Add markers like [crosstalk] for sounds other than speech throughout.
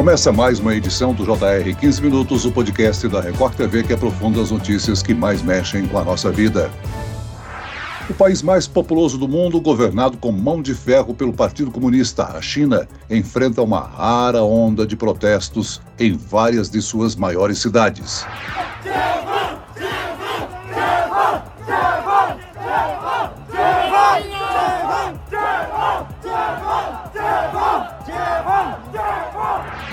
Começa mais uma edição do JR 15 Minutos, o podcast da Record TV que aprofunda as notícias que mais mexem com a nossa vida. O país mais populoso do mundo, governado com mão de ferro pelo Partido Comunista, a China, enfrenta uma rara onda de protestos em várias de suas maiores cidades.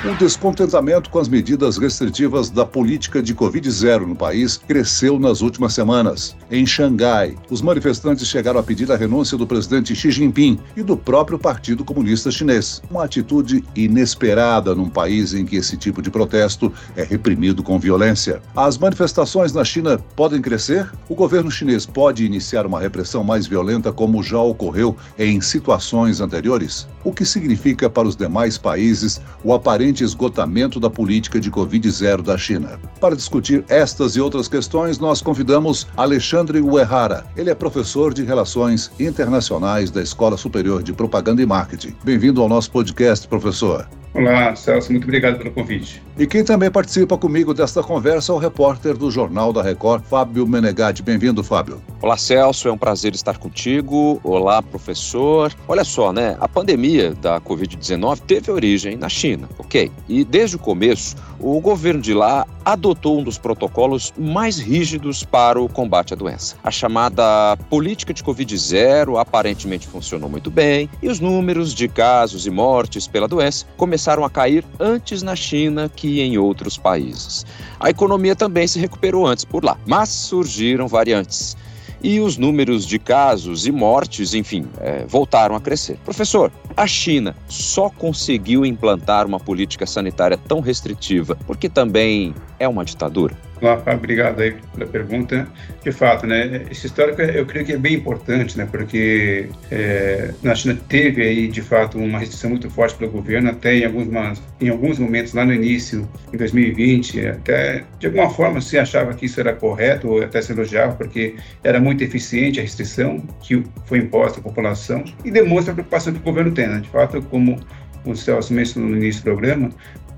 O descontentamento com as medidas restritivas da política de Covid-0 no país cresceu nas últimas semanas. Em Xangai, os manifestantes chegaram a pedir a renúncia do presidente Xi Jinping e do próprio Partido Comunista Chinês. Uma atitude inesperada num país em que esse tipo de protesto é reprimido com violência. As manifestações na China podem crescer? O governo chinês pode iniciar uma repressão mais violenta, como já ocorreu em situações anteriores? O que significa para os demais países o aparente esgotamento da política de Covid-0 da China. Para discutir estas e outras questões, nós convidamos Alexandre Uehara. Ele é professor de Relações Internacionais da Escola Superior de Propaganda e Marketing. Bem-vindo ao nosso podcast, professor. Olá, Celso, muito obrigado pelo convite. E quem também participa comigo desta conversa é o repórter do Jornal da Record, Fábio Menegatti. Bem-vindo, Fábio. Olá, Celso, é um prazer estar contigo. Olá, professor. Olha só, né? A pandemia da Covid-19 teve origem na China, ok? E desde o começo, o governo de lá adotou um dos protocolos mais rígidos para o combate à doença. A chamada política de Covid-0 aparentemente funcionou muito bem e os números de casos e mortes pela doença começaram a cair antes na China que em outros países. A economia também se recuperou antes por lá, mas surgiram variantes e os números de casos e mortes, enfim, é, voltaram a crescer. Professor, a China só conseguiu implantar uma política sanitária tão restritiva porque também é uma ditadura? Olá, obrigado aí pela pergunta. De fato, né, esse histórico eu creio que é bem importante, né, porque é, na China teve aí, de fato, uma restrição muito forte pelo governo, até em alguns, em alguns momentos lá no início, em 2020, até de alguma forma se achava que isso era correto, ou até se elogiava, porque era muito eficiente a restrição que foi imposta à população e demonstra a preocupação que o governo tem, né? De fato, como o Celso mencionou no início do programa,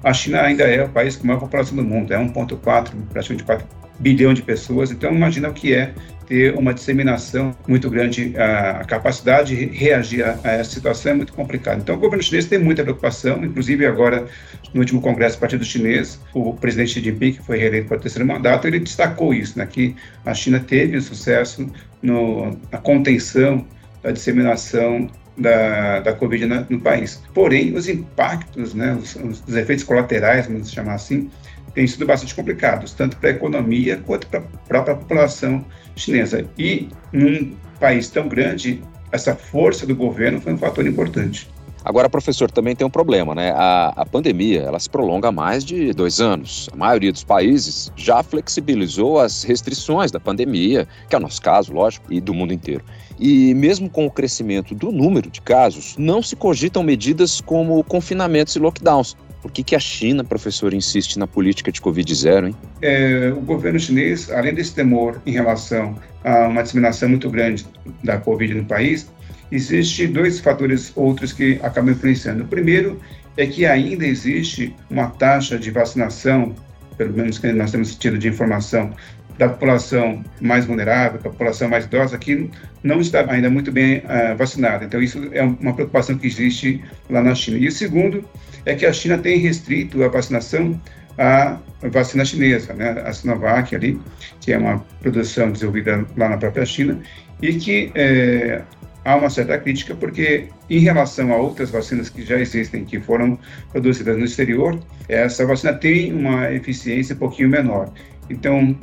a China ainda é o país com maior população do mundo, é 1,4, praticamente 4 bilhão de pessoas. Então, imagina o que é ter uma disseminação muito grande, a, capacidade de reagir a, essa situação é muito complicada. Então, o governo chinês tem muita preocupação, inclusive agora, no último congresso do Partido Chinês, o presidente Xi Jinping, que foi reeleito para o terceiro mandato, ele destacou isso, né, que a China teve um sucesso no, na contenção da disseminação da, da Covid na, no país. Porém, os impactos, né, os, os efeitos colaterais, vamos chamar assim, têm sido bastante complicados, tanto para a economia quanto para a própria população chinesa. E num país tão grande, essa força do governo foi um fator importante. Agora, professor, também tem um problema, né? A, a pandemia ela se prolonga há mais de dois anos. A maioria dos países já flexibilizou as restrições da pandemia, que é o nosso caso, lógico, e do mundo inteiro. E mesmo com o crescimento do número de casos, não se cogitam medidas como confinamentos e lockdowns. Por que, que a China, professor, insiste na política de Covid-0, hein? É, o governo chinês, além desse temor em relação a uma disseminação muito grande da Covid no país, Existem dois fatores outros que acabam influenciando. O primeiro é que ainda existe uma taxa de vacinação, pelo menos que nós temos tido de informação, da população mais vulnerável, da população mais idosa, que não está ainda muito bem uh, vacinada. Então, isso é uma preocupação que existe lá na China. E o segundo é que a China tem restrito a vacinação à vacina chinesa, né? a Sinovac ali, que é uma produção desenvolvida lá na própria China, e que eh, há uma certa crítica, porque em relação a outras vacinas que já existem, que foram produzidas no exterior, essa vacina tem uma eficiência um pouquinho menor. Então,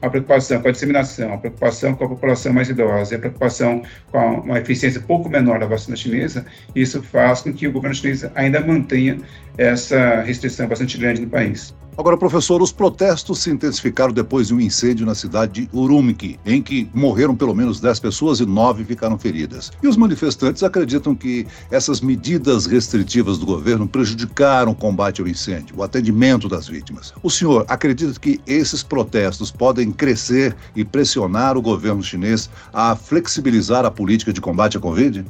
a preocupação com a disseminação, a preocupação com a população mais idosa, a preocupação com uma eficiência pouco menor da vacina chinesa, isso faz com que o governo chinês ainda mantenha essa restrição bastante grande no país. Agora, professor, os protestos se intensificaram depois de um incêndio na cidade de Urumqi, em que morreram pelo menos 10 pessoas e 9 ficaram feridas. E os manifestantes acreditam que essas medidas restritivas do governo prejudicaram o combate ao incêndio, o atendimento das vítimas. O senhor acredita que esses protestos podem crescer e pressionar o governo chinês a flexibilizar a política de combate à Covid?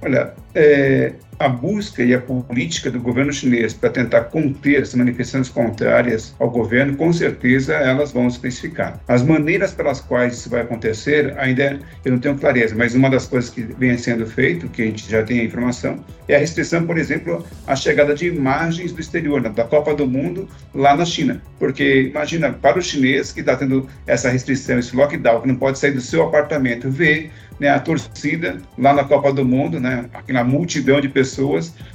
Olha, é, a busca e a política do governo chinês para tentar conter as manifestações contrárias ao governo, com certeza elas vão se especificar. As maneiras pelas quais isso vai acontecer, ainda eu não tenho clareza, mas uma das coisas que vem sendo feito, que a gente já tem a informação, é a restrição, por exemplo, à chegada de imagens do exterior, da Copa do Mundo lá na China. Porque imagina, para o chinês que está tendo essa restrição, esse lockdown, que não pode sair do seu apartamento, ver né, a torcida lá na Copa do Mundo, né, aquela multidão de pessoas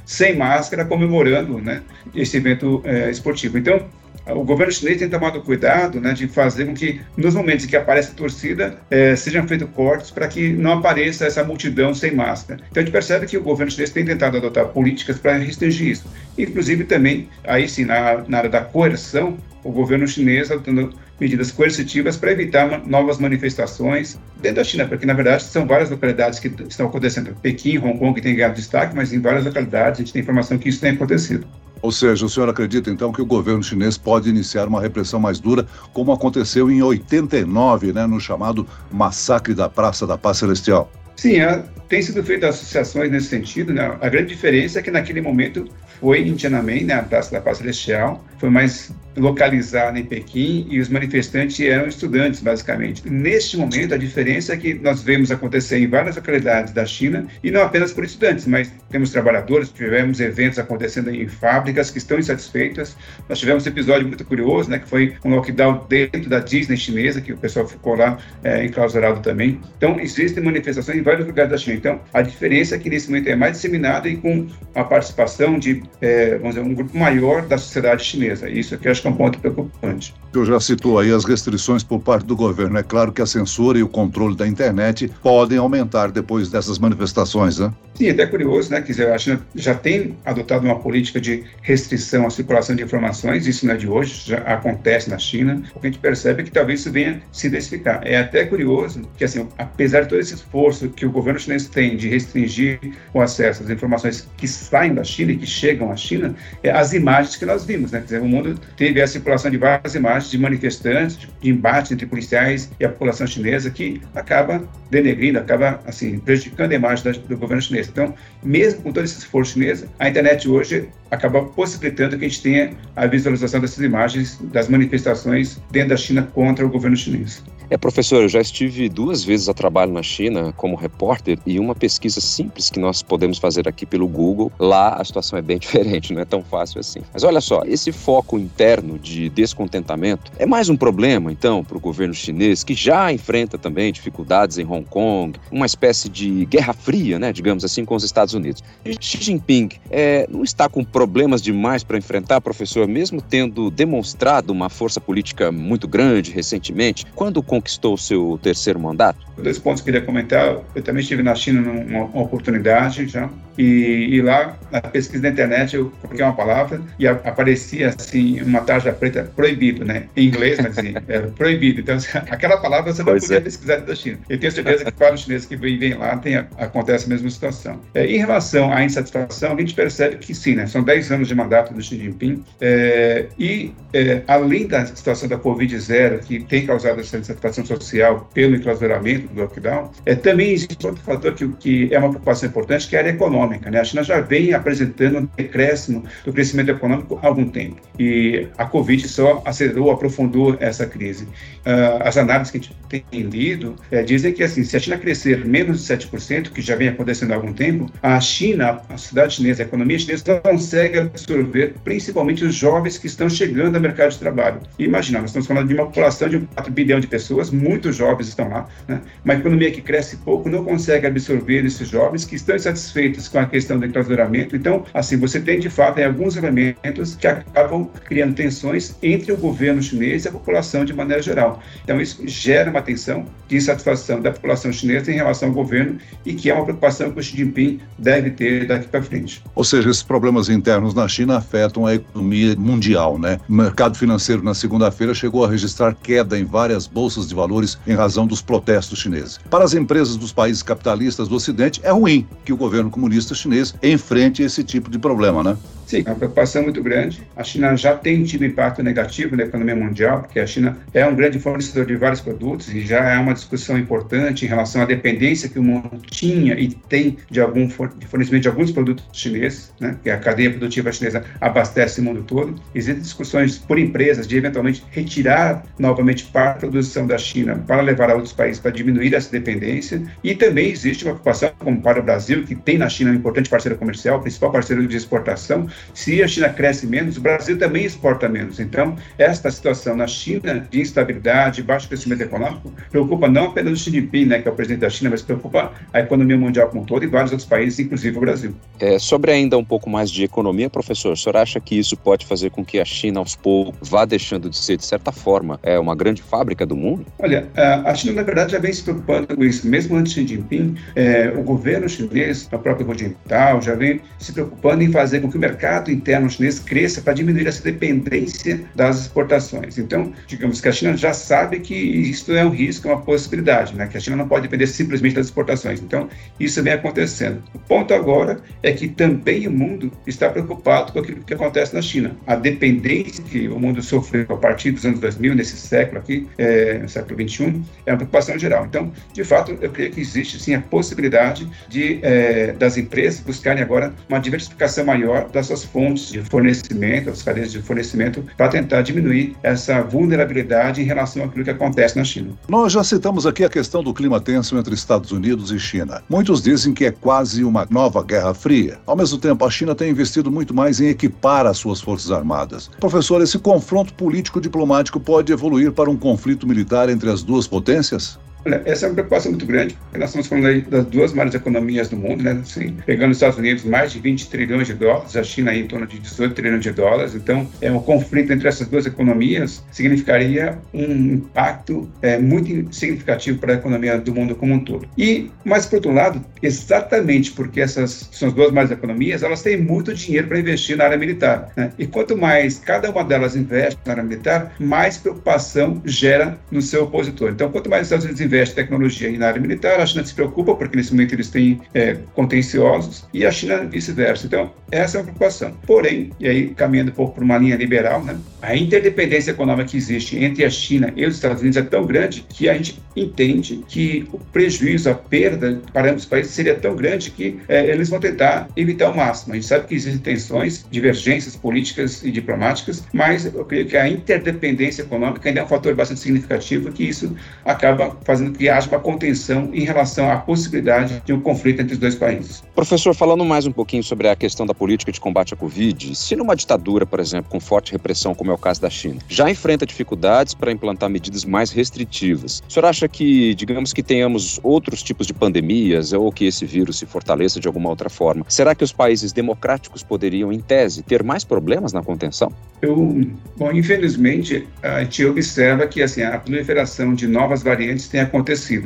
sem máscara comemorando né, evento é, esportivo. Então, o governo chinês tem tomado cuidado né, de fazer com que, nos momentos em que aparece a torcida, é, sejam feitos cortes para que não apareça essa multidão sem máscara. Então, a gente percebe que o governo chinês tem tentado adotar políticas para restringir isso. Inclusive, também, aí sim, na, na área da coerção, o governo chinês adotando medidas coercitivas para evitar novas manifestações dentro da China, porque na verdade são várias localidades que estão acontecendo. Pequim, Hong Kong tem ganhado destaque, mas em várias localidades a gente tem informação que isso tem acontecido. Ou seja, o senhor acredita então que o governo chinês pode iniciar uma repressão mais dura, como aconteceu em 89, né, no chamado Massacre da Praça da Paz Celestial? Sim, é, tem sido feitas associações nesse sentido. Né? A grande diferença é que naquele momento foi em Tiananmen, né, a Praça da Paz Celestial, foi mais localizada em Pequim e os manifestantes eram estudantes, basicamente. Neste momento, a diferença é que nós vemos acontecer em várias localidades da China, e não apenas por estudantes, mas temos trabalhadores, tivemos eventos acontecendo em fábricas que estão insatisfeitas. Nós tivemos um episódio muito curioso, né, que foi um lockdown dentro da Disney chinesa, que o pessoal ficou lá é, enclausurado também. Então, existem manifestações em vários lugares da China. Então, a diferença é que nesse momento é mais disseminada e com a participação de, é, vamos dizer, um grupo maior da sociedade chinesa. Isso aqui acho que é um ponto preocupante. Senhor já citou aí as restrições por parte do governo. É claro que a censura e o controle da internet podem aumentar depois dessas manifestações, né? Sim, até curioso, né? Quer dizer, a China já tem adotado uma política de restrição à circulação de informações, isso não é de hoje, já acontece na China. O que a gente percebe é que talvez isso venha se intensificar. É até curioso que, assim, apesar de todo esse esforço que o governo chinês tem de restringir o acesso às informações que saem da China e que chegam à China, é as imagens que nós vimos, né? Quer dizer, o mundo teve a circulação de várias imagens de manifestantes, de embates entre policiais e a população chinesa, que acaba denegrindo, acaba, assim, prejudicando a imagem do governo chinês. Então, mesmo com todo esse esforço chinês, a internet hoje acaba possibilitando que a gente tenha a visualização dessas imagens das manifestações dentro da China contra o governo chinês. É, professor, eu já estive duas vezes a trabalho na China como repórter e uma pesquisa simples que nós podemos fazer aqui pelo Google, lá a situação é bem [laughs] diferente, não é tão fácil assim. Mas olha só, esse foco interno de descontentamento é mais um problema, então, para o governo chinês, que já enfrenta também dificuldades em Hong Kong, uma espécie de guerra fria, né, digamos assim, com os Estados Unidos. Xi Jinping é, não está com problemas demais para enfrentar, professor, mesmo tendo demonstrado uma força política muito grande recentemente, quando conquistou o seu terceiro mandato? Dois pontos que eu queria comentar. Eu também estive na China numa oportunidade já, e, e lá, na pesquisa da internet, eu coloquei uma palavra e a, aparecia assim, uma tarja preta proibido, né? Em inglês, mas assim, [laughs] era proibido. Então, aquela palavra você não pois podia é. pesquisar da China. Eu tenho certeza que para os chineses que vêm lá tem, acontece a mesma situação. É, em relação à insatisfação, a gente percebe que sim, né? São 10 anos de mandato do Xi Jinping é, e, é, além da situação da Covid-0, que tem causado essa insatisfação social pelo enclausuramento do lockdown, é, também existe outro fator que, que é uma preocupação importante, que é a área econômica. Né? A China já vem apresentando um decréscimo do crescimento econômico há algum tempo. E a Covid só acelerou, aprofundou essa crise. Uh, as análises que a gente tem lido é, dizem que assim, se a China crescer menos de 7%, que já vem acontecendo há algum tempo, a China, a sociedade chinesa, a economia chinesa não consegue absorver principalmente os jovens que estão chegando ao mercado de trabalho. Imagina, nós estamos falando de uma população de 4 bilhão de pessoas, muitos jovens estão lá, né? uma economia que cresce pouco não consegue absorver esses jovens que estão insatisfeitos com a questão do enclausuramento. Então, assim, você tem de fato alguns elementos que acabam criando tensões entre o governo chinês e a população de maneira geral. Então, isso gera uma tensão de insatisfação da população chinesa em relação ao governo e que é uma preocupação que o Xi Jinping deve ter daqui para frente. Ou seja, esses problemas internos na China afetam a economia mundial, né? O mercado financeiro na segunda-feira chegou a registrar queda em várias bolsas de valores em razão dos protestos chineses. Para as empresas dos países capitalistas do Ocidente, é ruim que o governo comunista chinês enfrente esse tipo de problema, né? Sim, é uma preocupação muito grande. A China já tem tido impacto negativo na economia mundial, porque a China é um grande fornecedor de vários produtos e já é uma discussão importante em relação à dependência que o mundo tinha e tem de algum fornecimento de alguns produtos chineses, né? que a cadeia produtiva chinesa abastece o mundo todo. Existem discussões por empresas de eventualmente retirar novamente parte da produção da China para levar a outros países para diminuir essa dependência. E também existe uma preocupação, como para o Brasil, que tem na China um importante parceiro comercial, principal parceiro de exportação. Se a China cresce menos, o Brasil também exporta menos. Então, esta situação na China de instabilidade, baixo crescimento econômico, preocupa não apenas o Xi Jinping, né, que é o presidente da China, mas preocupa a economia mundial como um todo e vários outros países, inclusive o Brasil. É, sobre ainda um pouco mais de economia, professor, o senhor acha que isso pode fazer com que a China, aos poucos, vá deixando de ser, de certa forma, é uma grande fábrica do mundo? Olha, a China, na verdade, já vem se preocupando com isso. Mesmo antes de Xi Jinping, é, o governo chinês, a própria continental, já vem se preocupando em fazer com que o mercado interno chinês cresça para diminuir essa dependência das exportações. Então, digamos que a China já sabe que isso é um risco, é uma possibilidade, né? que a China não pode depender simplesmente das exportações. Então, isso vem acontecendo. O ponto agora é que também o mundo está preocupado com aquilo que acontece na China. A dependência que o mundo sofreu a partir dos anos 2000, nesse século aqui, é, no século 21, é uma preocupação geral. Então, de fato, eu creio que existe sim a possibilidade de é, das empresas buscarem agora uma diversificação maior das suas fontes de fornecimento, das cadeias de fornecimento, para tentar diminuir essa vulnerabilidade em relação àquilo que acontece na China. Nós já citamos aqui a questão do clima tenso entre Estados Unidos e China. Muitos dizem que é quase uma nova Guerra Fria. Ao mesmo tempo, a China tem investido muito mais em equipar as suas forças armadas. Professor, esse confronto político-diplomático pode evoluir para um conflito militar entre as duas potências? Olha, essa é uma preocupação muito grande, nós estamos falando das duas maiores economias do mundo, né? Assim, pegando os Estados Unidos, mais de 20 trilhões de dólares, a China aí em torno de 18 trilhões de dólares. Então, é um conflito entre essas duas economias significaria um impacto é, muito significativo para a economia do mundo como um todo. E, mas por outro lado, exatamente porque essas são as duas maiores economias, elas têm muito dinheiro para investir na área militar. Né? E quanto mais cada uma delas investe na área militar, mais preocupação gera no seu opositor. Então, quanto mais os Estados Unidos investe tecnologia na área militar, a China se preocupa, porque nesse momento eles têm é, contenciosos, e a China vice-versa. Então, essa é uma preocupação. Porém, e aí caminhando um pouco para uma linha liberal, né, a interdependência econômica que existe entre a China e os Estados Unidos é tão grande que a gente entende que o prejuízo, a perda para ambos os países seria tão grande que é, eles vão tentar evitar o máximo. A gente sabe que existem tensões, divergências políticas e diplomáticas, mas eu creio que a interdependência econômica ainda é um fator bastante significativo que isso acaba fazendo fazendo que haja uma contenção em relação à possibilidade de um conflito entre os dois países. Professor, falando mais um pouquinho sobre a questão da política de combate à Covid, se numa ditadura, por exemplo, com forte repressão, como é o caso da China, já enfrenta dificuldades para implantar medidas mais restritivas, o senhor acha que, digamos que tenhamos outros tipos de pandemias ou que esse vírus se fortaleça de alguma outra forma, será que os países democráticos poderiam, em tese, ter mais problemas na contenção? Eu, bom, infelizmente, a gente observa que assim, a proliferação de novas variantes tem acontecido.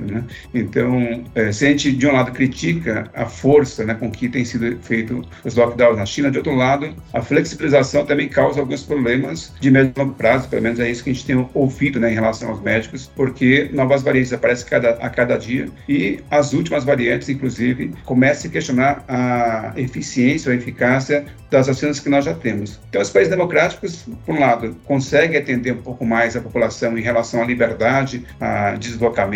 Né? Então, é, se a gente, de um lado, critica a força né, com que tem sido feito os lockdowns na China, de outro lado, a flexibilização também causa alguns problemas de médio e longo prazo, pelo menos é isso que a gente tem ouvido né, em relação aos médicos, porque novas variantes aparecem cada, a cada dia e as últimas variantes, inclusive, começam a questionar a eficiência ou a eficácia das vacinas que nós já temos. Então, os países democráticos, por um lado, conseguem atender um pouco mais a população em relação à liberdade, a deslocamento,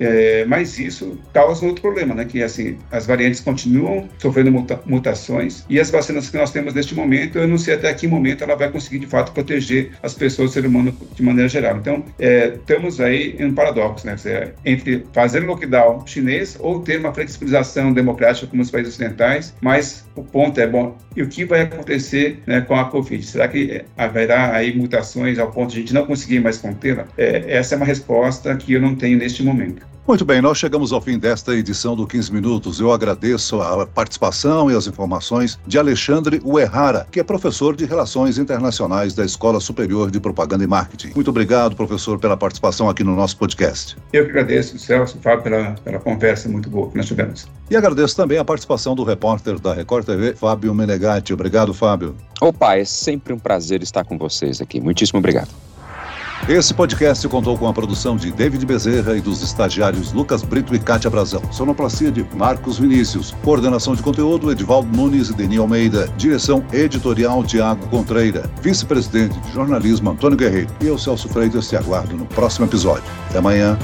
é, mas isso causa outro problema, né? Que assim, as variantes continuam sofrendo muta mutações e as vacinas que nós temos neste momento, eu não sei até que momento ela vai conseguir de fato proteger as pessoas, o ser humano de maneira geral. Então, é, estamos aí em um paradoxo, né? Entre fazer lockdown chinês ou ter uma flexibilização democrática como os países ocidentais, mas o ponto é bom. E o que vai acontecer né, com a Covid? Será que haverá aí mutações ao ponto de a gente não conseguir mais contê-la? É, essa é uma resposta que eu não tenho neste momento. Muito bem, nós chegamos ao fim desta edição do 15 Minutos. Eu agradeço a participação e as informações de Alexandre Uerrara, que é professor de Relações Internacionais da Escola Superior de Propaganda e Marketing. Muito obrigado, professor, pela participação aqui no nosso podcast. Eu que agradeço, Celso, Fábio, pela, pela conversa muito boa que nós tivemos. E agradeço também a participação do repórter da Record TV, Fábio Menegatti. Obrigado, Fábio. Opa, é sempre um prazer estar com vocês aqui. Muitíssimo obrigado. Esse podcast contou com a produção de David Bezerra e dos estagiários Lucas Brito e Cátia Brazão. Sonoplastia de Marcos Vinícius. Coordenação de conteúdo Edivaldo Nunes e Deni Almeida. Direção editorial Tiago Contreira. Vice-presidente de jornalismo Antônio Guerreiro. E eu, Celso Freitas, te aguardo no próximo episódio. Até amanhã.